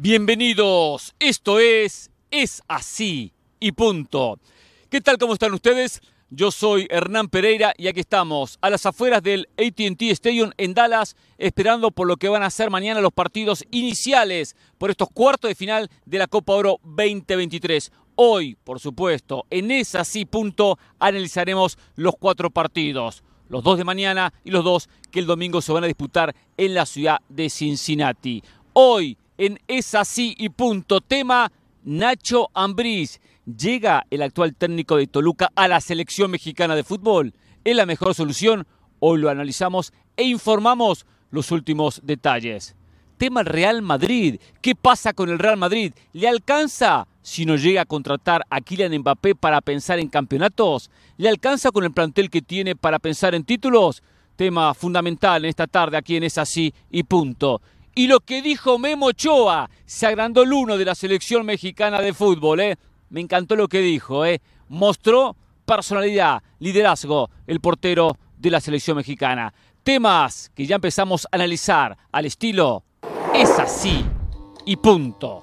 Bienvenidos, esto es Es así y punto. ¿Qué tal? ¿Cómo están ustedes? Yo soy Hernán Pereira y aquí estamos a las afueras del ATT Stadium en Dallas, esperando por lo que van a ser mañana los partidos iniciales por estos cuartos de final de la Copa Oro 2023. Hoy, por supuesto, en Es así punto analizaremos los cuatro partidos los dos de mañana y los dos que el domingo se van a disputar en la ciudad de Cincinnati. Hoy en Es así y punto. Tema Nacho Ambriz. ¿Llega el actual técnico de Toluca a la selección mexicana de fútbol? ¿Es la mejor solución? Hoy lo analizamos e informamos los últimos detalles. Tema Real Madrid. ¿Qué pasa con el Real Madrid? ¿Le alcanza si no llega a contratar a Kylian Mbappé para pensar en campeonatos? ¿Le alcanza con el plantel que tiene para pensar en títulos? Tema fundamental en esta tarde aquí en Es Así y punto. Y lo que dijo Memo Ochoa, se agrandó el uno de la selección mexicana de fútbol, ¿eh? Me encantó lo que dijo, ¿eh? Mostró personalidad, liderazgo, el portero de la selección mexicana. Temas que ya empezamos a analizar al estilo es así y punto.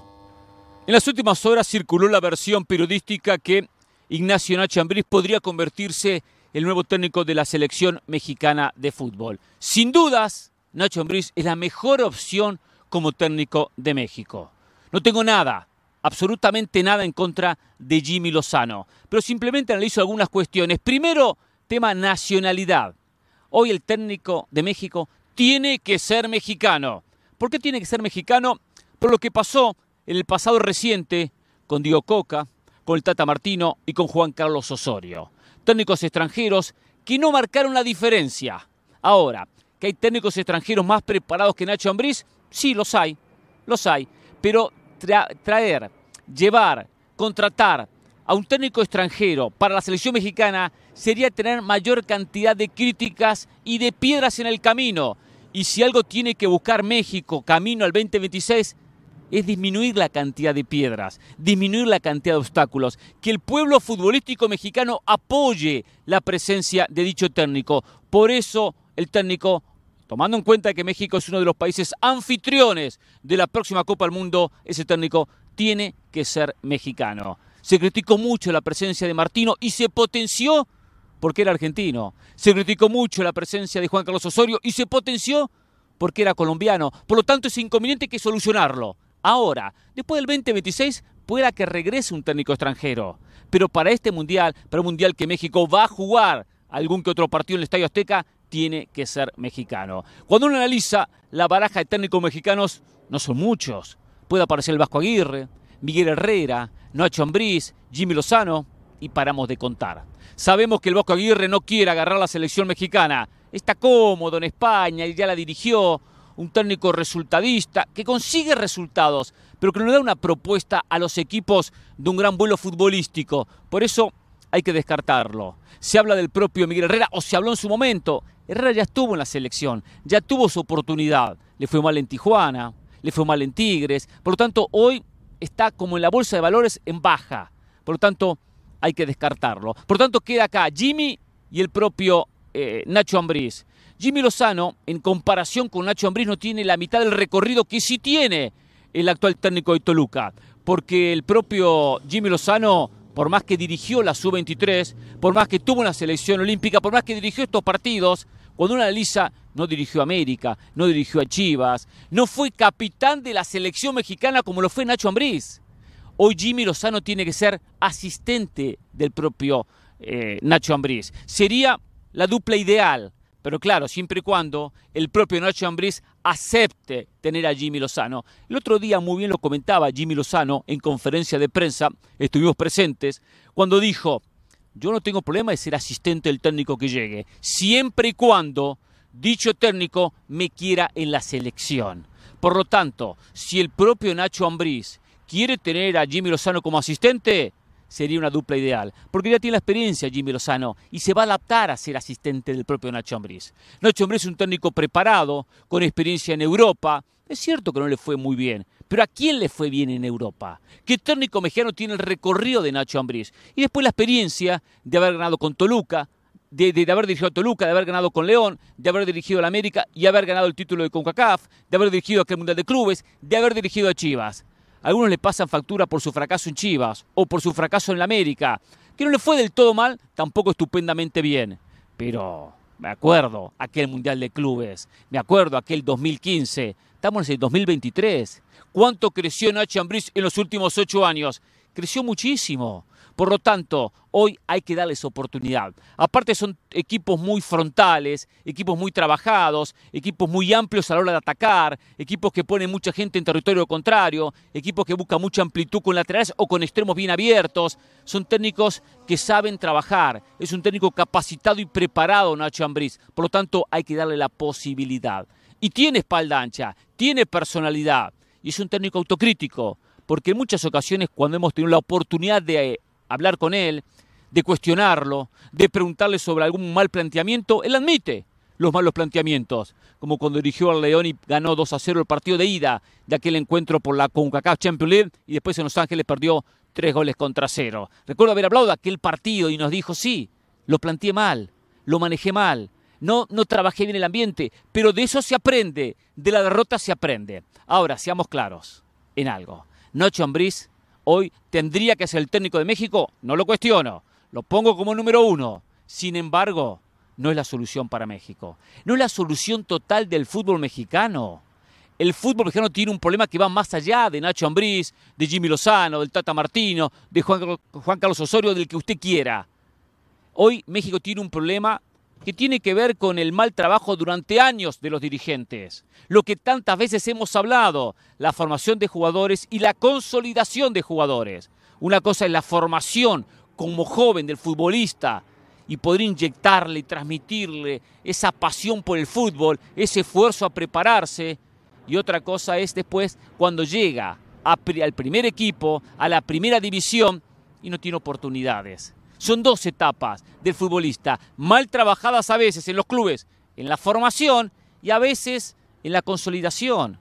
En las últimas horas circuló la versión periodística que Ignacio Nacho Ambriz podría convertirse el nuevo técnico de la selección mexicana de fútbol. Sin dudas, Nacho Ambriz es la mejor opción como técnico de México. No tengo nada, absolutamente nada en contra de Jimmy Lozano, pero simplemente analizo algunas cuestiones. Primero, tema nacionalidad. Hoy el técnico de México tiene que ser mexicano. ¿Por qué tiene que ser mexicano? Por lo que pasó en el pasado reciente con Diego Coca, con el Tata Martino y con Juan Carlos Osorio. Técnicos extranjeros que no marcaron la diferencia. Ahora, que hay técnicos extranjeros más preparados que Nacho Ambriz, sí, los hay, los hay, pero traer, llevar, contratar a un técnico extranjero para la selección mexicana sería tener mayor cantidad de críticas y de piedras en el camino. Y si algo tiene que buscar México camino al 2026 es disminuir la cantidad de piedras, disminuir la cantidad de obstáculos, que el pueblo futbolístico mexicano apoye la presencia de dicho técnico. Por eso el técnico, tomando en cuenta que México es uno de los países anfitriones de la próxima Copa del Mundo, ese técnico tiene que ser mexicano. Se criticó mucho la presencia de Martino y se potenció porque era argentino. Se criticó mucho la presencia de Juan Carlos Osorio y se potenció porque era colombiano. Por lo tanto, es inconveniente que solucionarlo. Ahora, después del 2026, pueda que regrese un técnico extranjero. Pero para este mundial, para un mundial que México va a jugar algún que otro partido en el Estadio Azteca, tiene que ser mexicano. Cuando uno analiza la baraja de técnicos mexicanos, no son muchos. Puede aparecer el Vasco Aguirre, Miguel Herrera, Nacho Ambriz, Jimmy Lozano, y paramos de contar. Sabemos que el Vasco Aguirre no quiere agarrar la selección mexicana. Está cómodo en España y ya la dirigió un técnico resultadista, que consigue resultados, pero que no da una propuesta a los equipos de un gran vuelo futbolístico. Por eso hay que descartarlo. Se habla del propio Miguel Herrera, o se habló en su momento. Herrera ya estuvo en la selección, ya tuvo su oportunidad. Le fue mal en Tijuana, le fue mal en Tigres. Por lo tanto, hoy está como en la bolsa de valores en baja. Por lo tanto, hay que descartarlo. Por lo tanto, queda acá Jimmy y el propio eh, Nacho Ambriz. Jimmy Lozano, en comparación con Nacho Ambriz, no tiene la mitad del recorrido que sí tiene el actual técnico de Toluca. Porque el propio Jimmy Lozano, por más que dirigió la Sub-23, por más que tuvo una selección olímpica, por más que dirigió estos partidos, cuando uno analiza, no dirigió a América, no dirigió a Chivas, no fue capitán de la selección mexicana como lo fue Nacho Ambriz. Hoy Jimmy Lozano tiene que ser asistente del propio eh, Nacho Ambriz. Sería la dupla ideal pero claro, siempre y cuando el propio Nacho Ambriz acepte tener a Jimmy Lozano. El otro día muy bien lo comentaba Jimmy Lozano en conferencia de prensa, estuvimos presentes, cuando dijo, yo no tengo problema de ser asistente del técnico que llegue, siempre y cuando dicho técnico me quiera en la selección. Por lo tanto, si el propio Nacho Ambriz quiere tener a Jimmy Lozano como asistente, sería una dupla ideal, porque ya tiene la experiencia Jimmy Lozano y se va a adaptar a ser asistente del propio Nacho Ambriz. Nacho Ambriz es un técnico preparado, con experiencia en Europa. Es cierto que no le fue muy bien, pero ¿a quién le fue bien en Europa? ¿Qué técnico mexicano tiene el recorrido de Nacho Ambriz? Y después la experiencia de haber ganado con Toluca, de, haber dirigido a Toluca, de haber ganado con León, de haber dirigido a la América y haber ganado el título de CONCACAF, de haber dirigido aquel Mundial de Clubes, de haber dirigido a Chivas. algunos le pasan factura por su fracaso en Chivas o por su fracaso en la América, que no le fue del todo mal, tampoco estupendamente bien. Pero me acuerdo aquel Mundial de Clubes, me acuerdo aquel 2015, estamos en el 2023. ¿Cuánto creció Nacho Ambriz en los últimos ocho años? Creció muchísimo. Por lo tanto, hoy hay que darles oportunidad. Aparte son equipos muy frontales, equipos muy trabajados, equipos muy amplios a la hora de atacar, equipos que ponen mucha gente en territorio contrario, equipos que buscan mucha amplitud con laterales o con extremos bien abiertos. Son técnicos que saben trabajar. Es un técnico capacitado y preparado Nacho Ambriz. Por lo tanto, hay que darle la posibilidad. Y tiene espalda ancha, tiene personalidad y es un técnico autocrítico porque en muchas ocasiones cuando hemos tenido la oportunidad de hablar con él, de cuestionarlo, de preguntarle sobre algún mal planteamiento, él admite los malos planteamientos, como cuando dirigió al León y ganó 2 a 0 el partido de ida de aquel encuentro por la CONCACAF Champions League y después en Los Ángeles perdió tres goles contra cero. Recuerdo haber hablado de aquel partido y nos dijo, sí, lo planteé mal, lo manejé mal, no, no trabajé bien el ambiente, pero de eso se aprende, de la derrota se aprende. Ahora, seamos claros en algo. Nacho Ambriz hoy tendría que ser el técnico de México, no lo cuestiono, lo pongo como número uno. Sin embargo, no es la solución para México. No es la solución total del fútbol mexicano. El fútbol mexicano tiene un problema que va más allá de Nacho Ambriz, de Jimmy Lozano, del Tata Martino, de Juan Carlos Osorio, del que usted quiera. Hoy México tiene un problema que tiene que ver con el mal trabajo durante años de los dirigentes. Lo que tantas veces hemos hablado, la formación de jugadores y la consolidación de jugadores. Una cosa es la formación como joven del futbolista y poder inyectarle y transmitirle esa pasión por el fútbol, ese esfuerzo a prepararse. Y otra cosa es después cuando llega al primer equipo, a la primera división y no tiene oportunidades. Son dos etapas del futbolista, mal trabajadas a veces en los clubes, en la formación y a veces en la consolidación.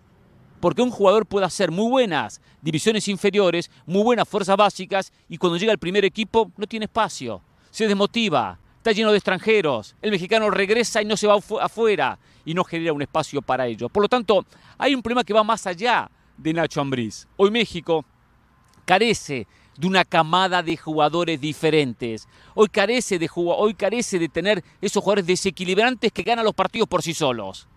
Porque un jugador puede hacer muy buenas divisiones inferiores, muy buenas fuerzas básicas y cuando llega al primer equipo no tiene espacio, se desmotiva, está lleno de extranjeros, el mexicano regresa y no se va afuera y no genera un espacio para ello. Por lo tanto, hay un problema que va más allá de Nacho Ambriz. Hoy México carece de una camada de jugadores diferentes. Hoy carece de, hoy carece de tener esos jugadores desequilibrantes que ganan los partidos por sí solos.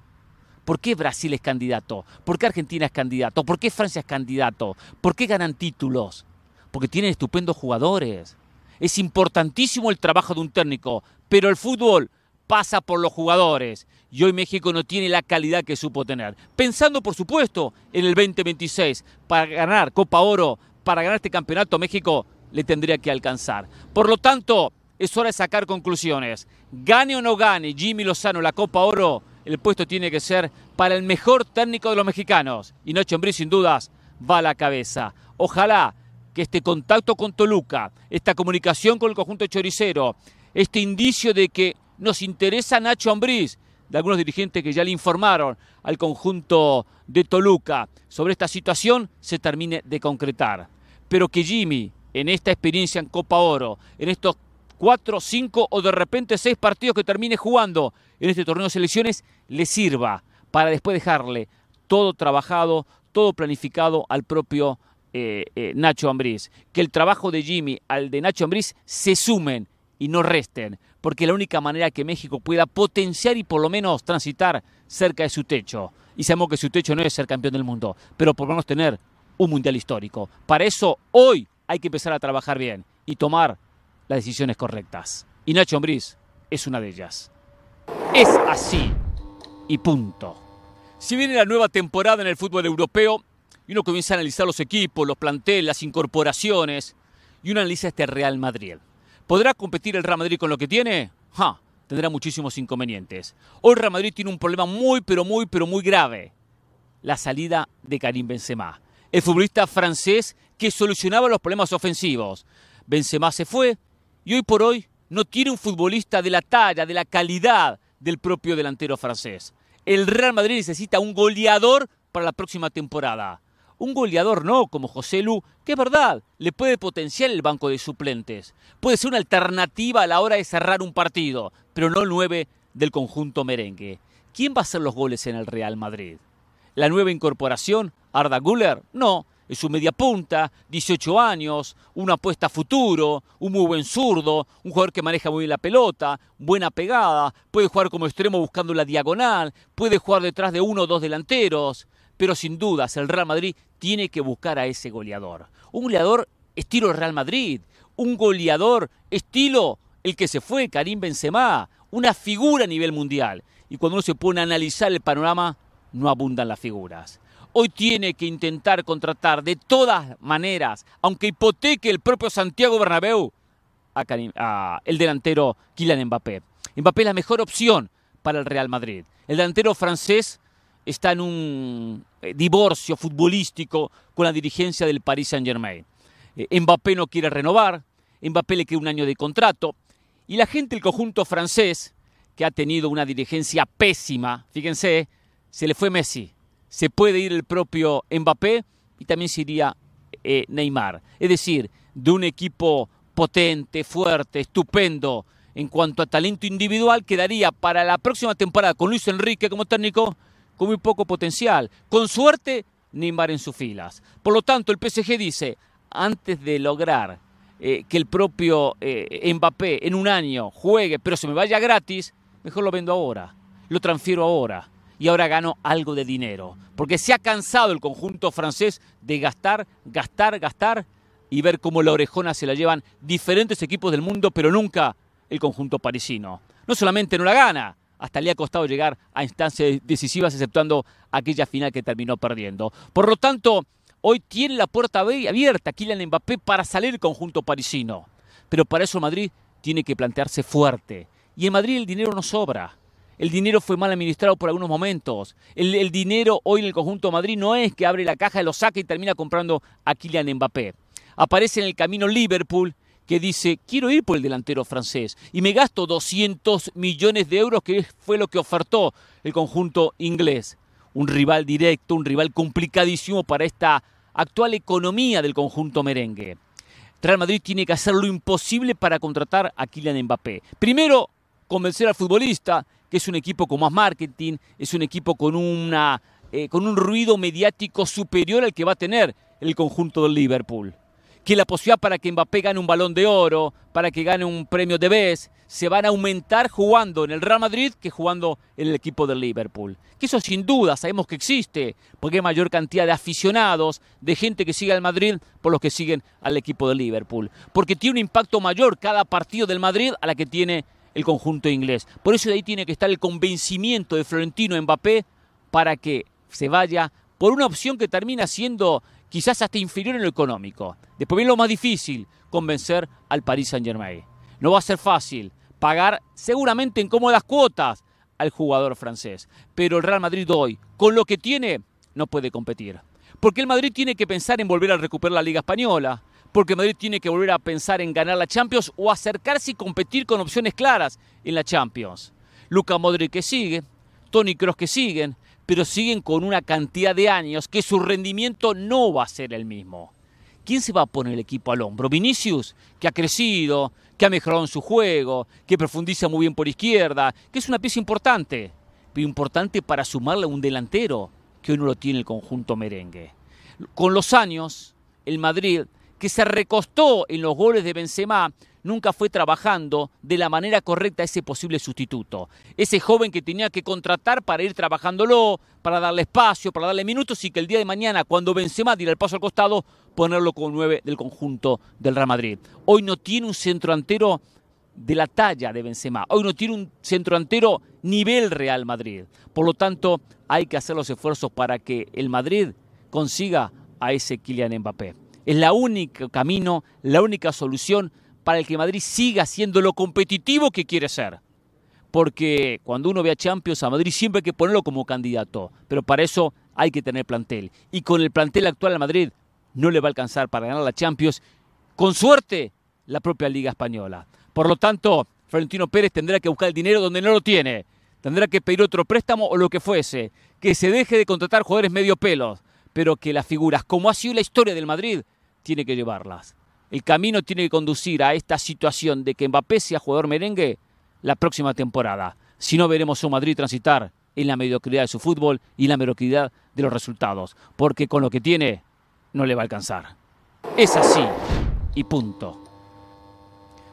¿Por qué Brasil es candidato? ¿Por qué Argentina es candidato? ¿Por qué Francia es candidato? ¿Por qué ganan títulos? Porque tienen estupendos jugadores. Es importantísimo el trabajo de un técnico, pero el fútbol pasa por los jugadores. Y hoy México no tiene la calidad que supo tener. Pensando, por supuesto, en el 2026, para ganar Copa Oro, para ganar este campeonato México le tendría que alcanzar. Por lo tanto, es hora de sacar conclusiones. Gane o no gane Jimmy Lozano la Copa Oro, el puesto tiene que ser para el mejor técnico de los mexicanos. Y Nacho Ambrí, sin dudas, va a la cabeza. Ojalá que este contacto con Toluca, esta comunicación con el conjunto choricero, este indicio de que nos interesa Nacho Ambriz, de algunos dirigentes que ya le informaron al conjunto de Toluca sobre esta situación, se termine de concretar pero que Jimmy, en esta experiencia en Copa Oro, en estos cuatro, cinco o de repente seis partidos que termine jugando en este torneo de selecciones, le sirva para después dejarle todo trabajado, todo planificado al propio eh, eh, Nacho Ambriz. Que el trabajo de Jimmy al de Nacho Ambriz se sumen y no resten, porque es la única manera que México pueda potenciar y por lo menos transitar cerca de su techo. Y sabemos que su techo no es ser campeón del mundo, pero por lo menos tener un mundial histórico. Para eso hoy hay que empezar a trabajar bien y tomar las decisiones correctas. Y Nacho Ambriz es una de ellas. Es así y punto. Si viene la nueva temporada en el fútbol europeo y uno comienza a analizar los equipos, los planteles, las incorporaciones y uno analiza este Real Madrid. ¿Podrá competir el Real Madrid con lo que tiene? Tendrá muchísimos inconvenientes. Hoy el Real Madrid tiene un problema muy, pero muy, pero muy grave. La salida de Karim Benzema el futbolista francés que solucionaba los problemas ofensivos. Benzema se fue y hoy por hoy no tiene un futbolista de la talla, de la calidad del propio delantero francés. El Real Madrid necesita un goleador para la próxima temporada. Un goleador no, como José Lu, que es verdad, le puede potenciar el banco de suplentes. Puede ser una alternativa a la hora de cerrar un partido, pero no el 9 del conjunto merengue. ¿Quién va a hacer los goles en el Real Madrid? ¿La nueva incorporación? ¿Arda Güler? No, es su media punta, 18 años, una apuesta a futuro, un muy buen zurdo, un jugador que maneja muy bien la pelota, buena pegada, puede jugar como extremo buscando la diagonal, puede jugar detrás de uno o dos delanteros, pero sin dudas el Real Madrid tiene que buscar a ese goleador. Un goleador estilo Real Madrid, un goleador estilo el que se fue, Karim Benzema, una figura a nivel mundial. Y cuando uno se pone a analizar el panorama, no abundan las figuras. Hoy tiene que intentar contratar de todas maneras, aunque hipoteque el propio Santiago Bernabéu, a, el delantero Kylian Mbappé. Mbappé es la mejor opción para el Real Madrid. El delantero francés está en un eh, divorcio futbolístico con la dirigencia del Paris Saint-Germain. Eh, Mbappé no quiere renovar, Mbappé le queda un año de contrato y la gente del conjunto francés, que ha tenido una dirigencia pésima, fíjense, se le fue Messi, se puede ir el propio Mbappé y también se iría eh, Neymar. Es decir, de un equipo potente, fuerte, estupendo en cuanto a talento individual, quedaría para la próxima temporada con Luis Enrique como técnico con muy poco potencial. Con suerte, Neymar en sus filas. Por lo tanto, el PSG dice, antes de lograr eh, que el propio eh, Mbappé en un año juegue, pero se me vaya gratis, mejor lo vendo ahora, lo transfiero ahora y ahora gano algo de dinero. Porque se ha cansado el conjunto francés de gastar, gastar, gastar y ver cómo la orejona se la llevan diferentes equipos del mundo, pero nunca el conjunto parisino. No solamente no la gana, hasta le ha costado llegar a instancias decisivas, exceptuando aquella final que terminó perdiendo. Por lo tanto, hoy tiene la puerta abierta Kylian Mbappé para salir el conjunto parisino. Pero para eso Madrid tiene que plantearse fuerte. Y en Madrid el dinero no sobra. El dinero fue mal administrado por algunos momentos. El, dinero hoy en el conjunto Madrid no es que abre la caja, lo saca y termina comprando a Kylian Mbappé. Aparece en el camino Liverpool que dice, quiero ir por el delantero francés y me gasto 200 millones de euros, que fue lo que ofertó el conjunto inglés. Un rival directo, un rival complicadísimo para esta actual economía del conjunto merengue. Real Madrid tiene que hacer lo imposible para contratar a Kylian Mbappé. Primero, convencer al futbolista, que es un equipo con más marketing, es un equipo con, una, eh, con un ruido mediático superior al que va a tener el conjunto del Liverpool que la posibilidad para que Mbappé gane un balón de oro, para que gane un premio de BES, se van a aumentar jugando en el Real Madrid que jugando en el equipo del Liverpool. Que eso sin duda sabemos que existe, porque hay mayor cantidad de aficionados, de gente que sigue al Madrid por los que siguen al equipo del Liverpool. Porque tiene un impacto mayor cada partido del Madrid a la que tiene el conjunto inglés. Por eso de ahí tiene que estar el convencimiento de Florentino Mbappé para que se vaya por una opción que termina siendo quizás hasta inferior en lo económico. Después viene lo más difícil, convencer al Paris Saint-Germain. No va a ser fácil pagar seguramente en cómodas cuotas al jugador francés, pero el Real Madrid hoy, con lo que tiene, no puede competir. Porque el Madrid tiene que pensar en volver a recuperar la Liga Española, porque Madrid tiene que volver a pensar en ganar la Champions o acercarse y competir con opciones claras en la Champions. Luca Modric que sigue, Tony Kroos que siguen, pero siguen con una cantidad de años que su rendimiento no va a ser el mismo. ¿Quién se va a poner el equipo al hombro? Vinicius, que ha crecido, que ha mejorado en su juego, que profundiza muy bien por izquierda, que es una pieza importante, pero importante para sumarle a un delantero que hoy no lo tiene el conjunto merengue. Con los años, el Madrid, que se recostó en los goles de Benzema, nunca fue trabajando de la manera correcta ese posible sustituto. Ese joven que tenía que contratar para ir trabajándolo, para darle espacio, para darle minutos y que el día de mañana, cuando Benzema diera el paso al costado, ponerlo como nueve del conjunto del Real Madrid. Hoy no tiene un centro antero de la talla de Benzema. Hoy no tiene un centro antero nivel Real Madrid. Por lo tanto, hay que hacer los esfuerzos para que el Madrid consiga a ese Kylian Mbappé. Es la única camino, la única solución para el que Madrid siga siendo lo competitivo que quiere ser. Porque cuando uno ve a Champions, a Madrid siempre hay que ponerlo como candidato. Pero para eso hay que tener plantel. Y con el plantel actual a Madrid no le va a alcanzar para ganar la Champions. Con suerte, la propia Liga Española. Por lo tanto, Florentino Pérez tendrá que buscar el dinero donde no lo tiene. Tendrá que pedir otro préstamo o lo que fuese. Que se deje de contratar jugadores medio pelos pero que las figuras, como ha sido la historia del Madrid, tiene que llevarlas. El camino tiene que conducir a esta situación de que Mbappé sea jugador merengue la próxima temporada. Si no, veremos a Madrid transitar en la mediocridad de su fútbol y la mediocridad de los resultados, porque con lo que tiene no le va a alcanzar. Es así y punto.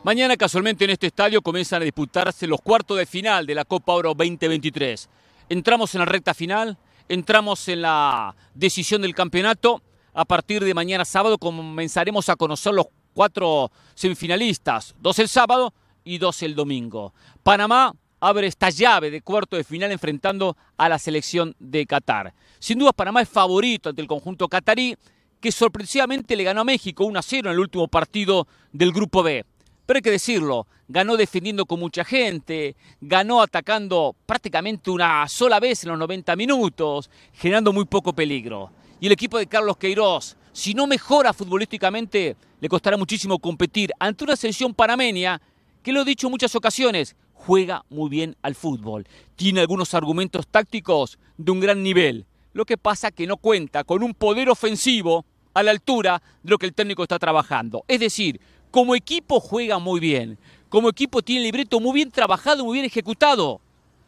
Mañana casualmente en este estadio comienzan a disputarse los cuartos de final de la Copa Oro 2023. Entramos en la recta final, entramos en la decisión del campeonato. A partir de mañana sábado comenzaremos a conocer los cuatro semifinalistas, dos el sábado y dos el domingo. Panamá abre esta llave de cuarto de final enfrentando a la selección de Qatar. Sin duda Panamá es favorito ante el conjunto catarí que sorpresivamente le ganó a México 1 a 0 en el último partido del Grupo B. Pero hay que decirlo, ganó defendiendo con mucha gente, ganó atacando prácticamente una sola vez en los 90 minutos, generando muy poco peligro. Y el equipo de Carlos Queiroz, si no mejora futbolísticamente, le costará muchísimo competir ante una selección panameña que lo he dicho en muchas ocasiones, juega muy bien al fútbol. Tiene algunos argumentos tácticos de un gran nivel. Lo que pasa que no cuenta con un poder ofensivo a la altura de lo que el técnico está trabajando. Es decir, como equipo juega muy bien. Como equipo tiene el libreto muy bien trabajado, muy bien ejecutado.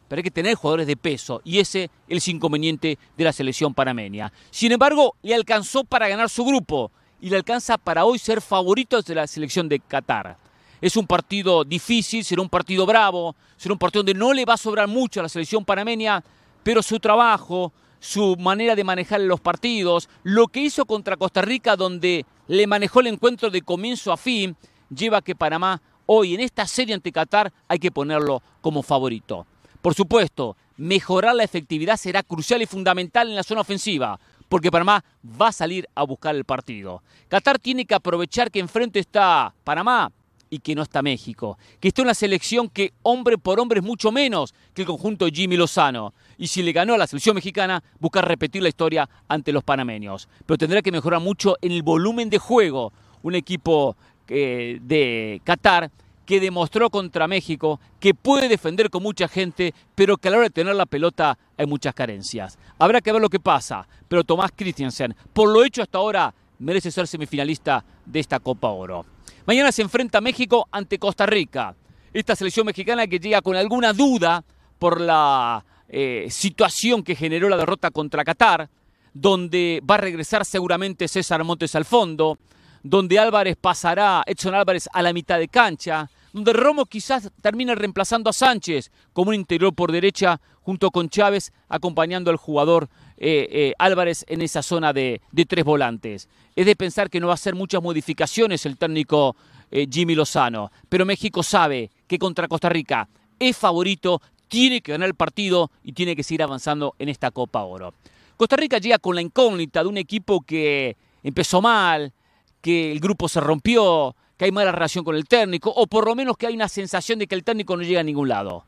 Pero hay que tener jugadores de peso y ese es el inconveniente de la selección panameña. Sin embargo, le alcanzó para ganar su grupo y le alcanza para hoy ser favorito de la selección de Qatar. Es un partido difícil, será un partido bravo, será un partido donde no le va a sobrar mucho a la selección panameña, pero su trabajo, su manera de manejar los partidos, lo que hizo contra Costa Rica donde le manejó el encuentro de comienzo a fin, lleva a que Panamá hoy en esta serie ante Qatar hay que ponerlo como favorito. Por supuesto, mejorar la efectividad será crucial y fundamental en la zona ofensiva, porque Panamá va a salir a buscar el partido. Qatar tiene que aprovechar que enfrente está Panamá y que no está México, que está una selección que hombre por hombre es mucho menos que el conjunto Jimmy Lozano. Y si le ganó a la selección mexicana, buscar repetir la historia ante los panameños. Pero tendrá que mejorar mucho en el volumen de juego. Un equipo eh, de Qatar que demostró contra México que puede defender con mucha gente, pero que a la hora de tener la pelota hay muchas carencias. Habrá que ver lo que pasa, pero Tomás Christiansen, por lo hecho hasta ahora, merece ser semifinalista de esta Copa Oro. Mañana se enfrenta México ante Costa Rica. Esta selección mexicana que llega con alguna duda por la eh, situación que generó la derrota contra Qatar, donde va a regresar seguramente César Montes al fondo, donde Álvarez pasará, Edson Álvarez a la mitad de cancha, donde Romo quizás termine reemplazando a Sánchez como un interior por derecha junto con Chávez acompañando al jugador eh, eh, Álvarez en esa zona de, tres volantes. Es de pensar que no va a hacer muchas modificaciones el técnico eh, Jimmy Lozano, pero México sabe que contra Costa Rica es favorito, tiene que ganar el partido y tiene que seguir avanzando en esta Copa Oro. Costa Rica llega con la incógnita de un equipo que empezó mal, que el grupo se rompió, que hay mala relación con el técnico, o por lo menos que hay una sensación de que el técnico no llega a ningún lado.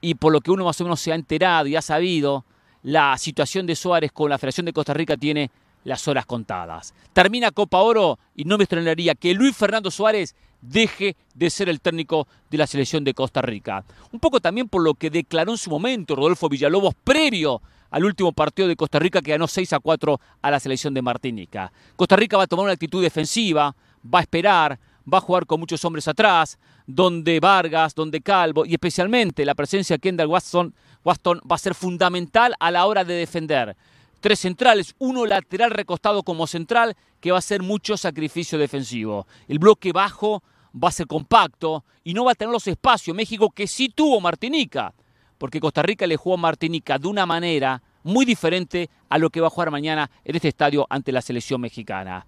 Y por lo que uno más o menos se ha enterado y ha sabido, la situación de Suárez con la Federación de Costa Rica tiene las horas contadas. Termina Copa Oro y no me extrañaría que Luis Fernando Suárez deje de ser el técnico de la selección de Costa Rica. Un poco también por lo que declaró en su momento Rodolfo Villalobos previo al último partido de Costa Rica que ganó 6 a 4 a la selección de Martinica. Costa Rica va a tomar una actitud defensiva, va a esperar, va a jugar con muchos hombres atrás, donde Vargas, donde Calvo y especialmente la presencia de Kendall Watson, Watson va a ser fundamental a la hora de defender. Tres centrales, uno lateral recostado como central, que va a ser mucho sacrificio defensivo. El bloque bajo va a ser compacto y no va a tener los espacios. México que sí tuvo Martinica, porque Costa Rica le jugó a Martinica de una manera muy diferente a lo que va a jugar mañana en este estadio ante la selección mexicana.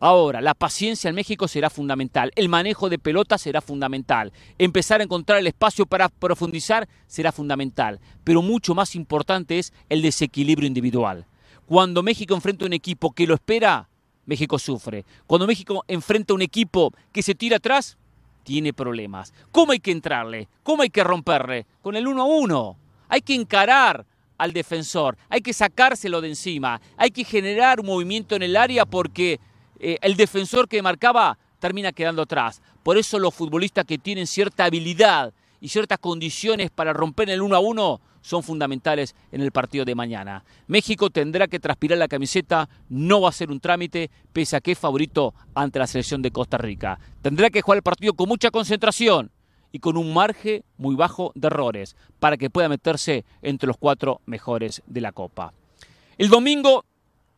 Ahora, la paciencia en México será fundamental, el manejo de pelota será fundamental, empezar a encontrar el espacio para profundizar será fundamental, pero mucho más importante es el desequilibrio individual. Cuando México enfrenta un equipo que lo espera, México sufre. Cuando México enfrenta un equipo que se tira atrás, tiene problemas. ¿Cómo hay que entrarle? ¿Cómo hay que romperle? Con el uno a uno. Hay que encarar al defensor, hay que sacárselo de encima, hay que generar un movimiento en el área porque eh, el defensor que marcaba termina quedando atrás. Por eso los futbolistas que tienen cierta habilidad y ciertas condiciones para romper el uno a uno son fundamentales en el partido de mañana. México tendrá que transpirar la camiseta, no va a ser un trámite, pese a que es favorito ante la selección de Costa Rica. Tendrá que jugar el partido con mucha concentración y con un margen muy bajo de errores para que pueda meterse entre los cuatro mejores de la Copa. El domingo,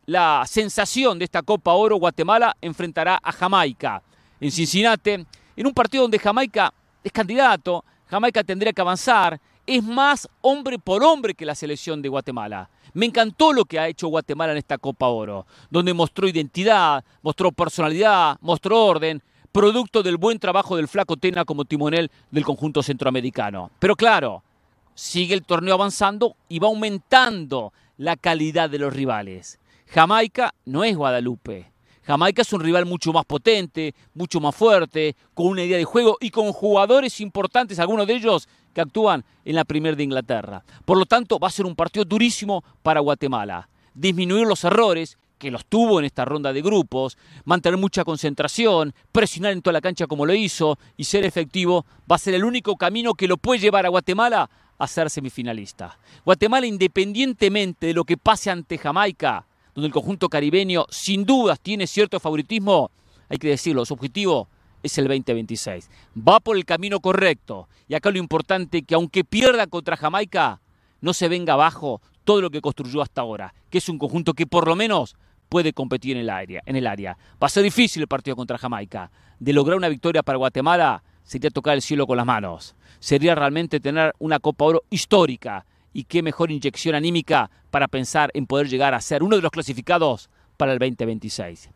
la sensación de esta Copa Oro, Guatemala enfrentará a Jamaica en Cincinnati, en un partido donde Jamaica es candidato, Jamaica tendría que avanzar, es más hombre por hombre que la selección de Guatemala. Me encantó lo que ha hecho Guatemala en esta Copa Oro, donde mostró identidad, mostró personalidad, mostró orden, producto del buen trabajo del Flaco Tena como timonel del conjunto centroamericano. Pero claro, sigue el torneo avanzando y va aumentando la calidad de los rivales. Jamaica no es Guadalupe. Jamaica es un rival mucho más potente, mucho más fuerte, con una idea de juego y con jugadores importantes, algunos de ellos que actúan en la Premier de Inglaterra. Por lo tanto, va a ser un partido durísimo para Guatemala. Disminuir los errores, que los tuvo en esta ronda de grupos, mantener mucha concentración, presionar en toda la cancha como lo hizo y ser efectivo, va a ser el único camino que lo puede llevar a Guatemala a ser semifinalista. Guatemala, independientemente de lo que pase ante Jamaica, donde el conjunto caribeño sin dudas tiene cierto favoritismo, hay que decirlo, su objetivo es el 2026. Va por el camino correcto. Y acá lo importante que aunque pierda contra Jamaica, no se venga abajo todo lo que construyó hasta ahora, que es un conjunto que por lo menos puede competir en el área. En el área. Va a ser difícil el partido contra Jamaica. De lograr una victoria para Guatemala sería tocar el cielo con las manos. Sería realmente tener una Copa Oro histórica y qué mejor inyección anímica para pensar en poder llegar a ser uno de los clasificados para el 2026.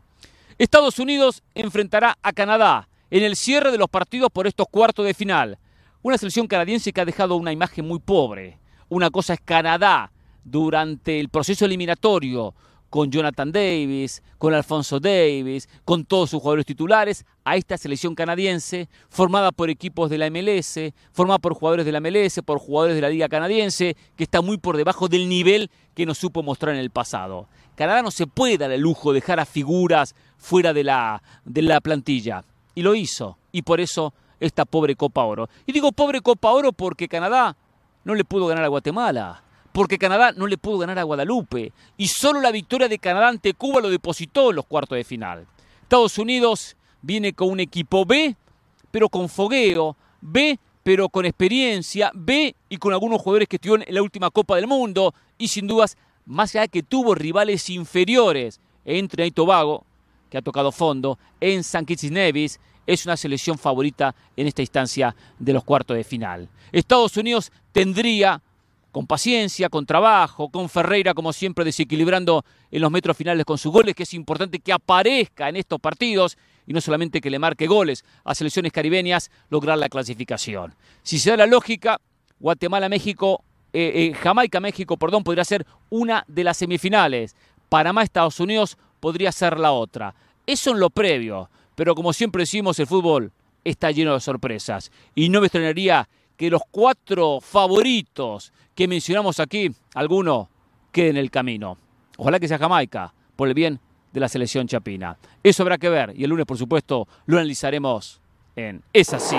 Estados Unidos enfrentará a Canadá en el cierre de los partidos por estos cuartos de final. Una selección canadiense que ha dejado una imagen muy pobre. Una cosa es Canadá durante el proceso eliminatorio, con Jonathan Davis, con Alfonso Davis, con todos sus jugadores titulares, a esta selección canadiense, formada por equipos de la MLS, formada por jugadores de la MLS, por jugadores de la Liga Canadiense, que está muy por debajo del nivel que nos supo mostrar en el pasado. Canadá no se puede dar el lujo de dejar a figuras fuera de la, de la plantilla. Y lo hizo. Y por eso esta pobre Copa Oro. Y digo pobre Copa Oro porque Canadá no le pudo ganar a Guatemala porque Canadá no le pudo ganar a Guadalupe y solo la victoria de Canadá ante Cuba lo depositó en los cuartos de final. Estados Unidos viene con un equipo B, pero con fogueo, B, pero con experiencia, B y con algunos jugadores que estuvieron en la última Copa del Mundo y sin dudas, más allá que tuvo rivales inferiores entre Tobago, que ha tocado fondo, en San Kitts Nevis, es una selección favorita en esta instancia de los cuartos de final. Estados Unidos tendría con paciencia, con trabajo, con Ferreira como siempre desequilibrando en los metros finales con sus goles, que es importante que aparezca en estos partidos y no solamente que le marque goles a selecciones caribeñas, lograr la clasificación. Si se da la lógica, Guatemala-México, eh, eh, Jamaica-México, perdón, podría ser una de las semifinales. Panamá-Estados Unidos podría ser la otra. Eso en lo previo, pero como siempre decimos, el fútbol está lleno de sorpresas y no me extrañaría que los cuatro favoritos que mencionamos aquí, alguno quede en el camino. Ojalá que sea Jamaica, por el bien de la selección chapina. Eso habrá que ver y el lunes, por supuesto, lo analizaremos en Es así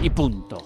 y punto.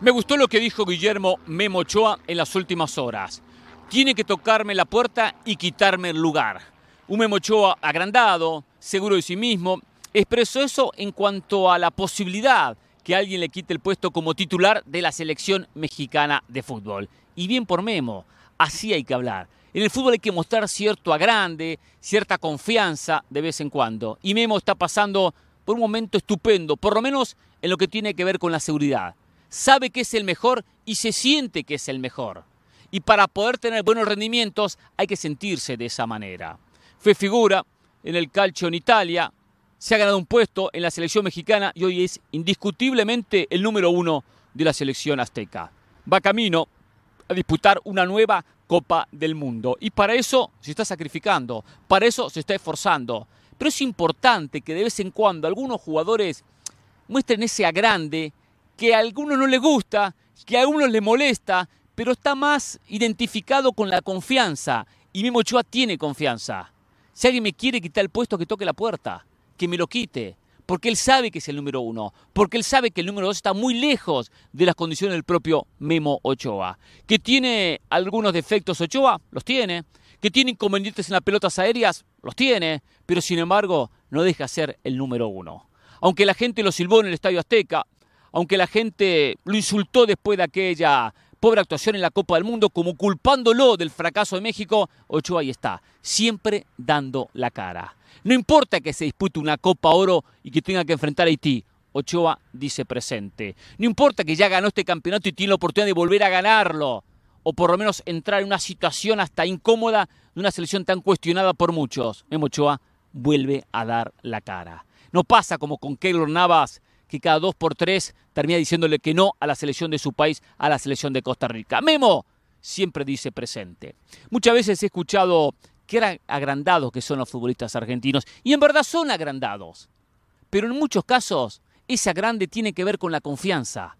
Me gustó lo que dijo Guillermo Memochoa en las últimas horas. Tiene que tocarme la puerta y quitarme el lugar. Un Memochoa agrandado, seguro de sí mismo, expresó eso en cuanto a la posibilidad que alguien le quite el puesto como titular de la selección mexicana de fútbol. Y bien por Memo, así hay que hablar. En el fútbol hay que mostrar cierto agrande, cierta confianza de vez en cuando. Y Memo está pasando por un momento estupendo, por lo menos en lo que tiene que ver con la seguridad. Sabe que es el mejor y se siente que es el mejor. Y para poder tener buenos rendimientos hay que sentirse de esa manera. Fue figura en el calcio en Italia, se ha ganado un puesto en la selección mexicana y hoy es indiscutiblemente el número uno de la selección azteca. Va camino a disputar una nueva Copa del Mundo y para eso se está sacrificando, para eso se está esforzando. Pero es importante que de vez en cuando algunos jugadores muestren ese agrande que a algunos no les gusta, que a algunos les molesta, pero está más identificado con la confianza. Y Memo Ochoa tiene confianza. Si alguien me quiere quitar el puesto, que toque la puerta que me lo quite, porque él sabe que es el número uno, porque él sabe que el número dos está muy lejos de las condiciones del propio Memo Ochoa. ¿Que tiene algunos defectos Ochoa? Los tiene. ¿Que tiene inconvenientes en las pelotas aéreas? Los tiene. Pero sin embargo, no deja ser el número uno. Aunque la gente lo silbó en el Estadio Azteca, aunque la gente lo insultó después de aquella pobre actuación en la Copa del Mundo, como culpándolo del fracaso de México, Ochoa ahí está, siempre dando la cara. No importa que se dispute una Copa Oro y que tenga que enfrentar a Haití, Ochoa dice presente. No importa que ya ganó este campeonato y tiene la oportunidad de volver a ganarlo, o por lo menos entrar en una situación hasta incómoda de una selección tan cuestionada por muchos. Memo Ochoa vuelve a dar la cara. No pasa como con Keylor Navas, que cada dos por tres termina diciéndole que no a la selección de su país, a la selección de Costa Rica. Memo siempre dice presente. Muchas veces he escuchado que eran agrandados que son los futbolistas argentinos, y en verdad son agrandados. Pero en muchos casos, ese agrande tiene que ver con la confianza,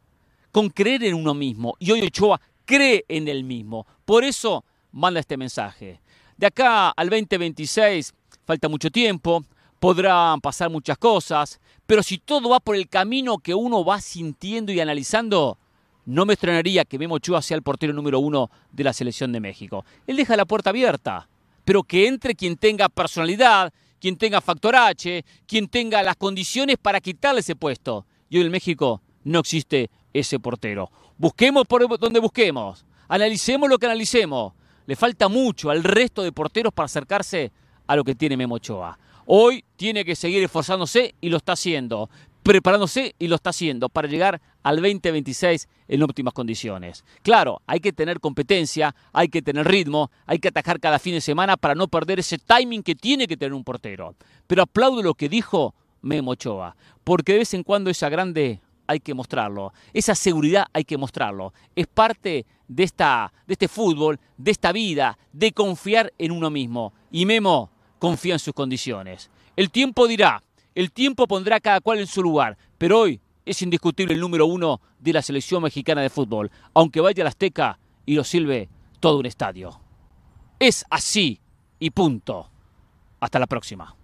con creer en uno mismo. Y hoy Ochoa cree en él mismo. Por eso manda este mensaje. De acá al 2026 falta mucho tiempo, podrán pasar muchas cosas, pero si todo va por el camino que uno va sintiendo y analizando, no me extrañaría que Memo Ochoa sea el portero número uno de la selección de México. Él deja la puerta abierta, pero que entre quien tenga personalidad, quien tenga factor H, quien tenga las condiciones para quitarle ese puesto. Y hoy en México no existe ese portero. Busquemos por donde busquemos, analicemos lo que analicemos. Le falta mucho al resto de porteros para acercarse a lo que tiene Memo Ochoa. Hoy tiene que seguir esforzándose y lo está haciendo, preparándose y lo está haciendo para llegar al 2026 en óptimas condiciones. Claro, hay que tener competencia, hay que tener ritmo, hay que atajar cada fin de semana para no perder ese timing que tiene que tener un portero. Pero aplaudo lo que dijo Memo Ochoa, porque de vez en cuando esa grande hay que mostrarlo, esa seguridad hay que mostrarlo. Es parte de, esta, de este fútbol, de esta vida, de confiar en uno mismo. Y Memo, confía en sus condiciones. El tiempo dirá, el tiempo pondrá a cada cual en su lugar, pero hoy es indiscutible el número uno de la selección mexicana de fútbol, aunque vaya a la Azteca y lo silbe todo un estadio. Es así y punto. Hasta la próxima.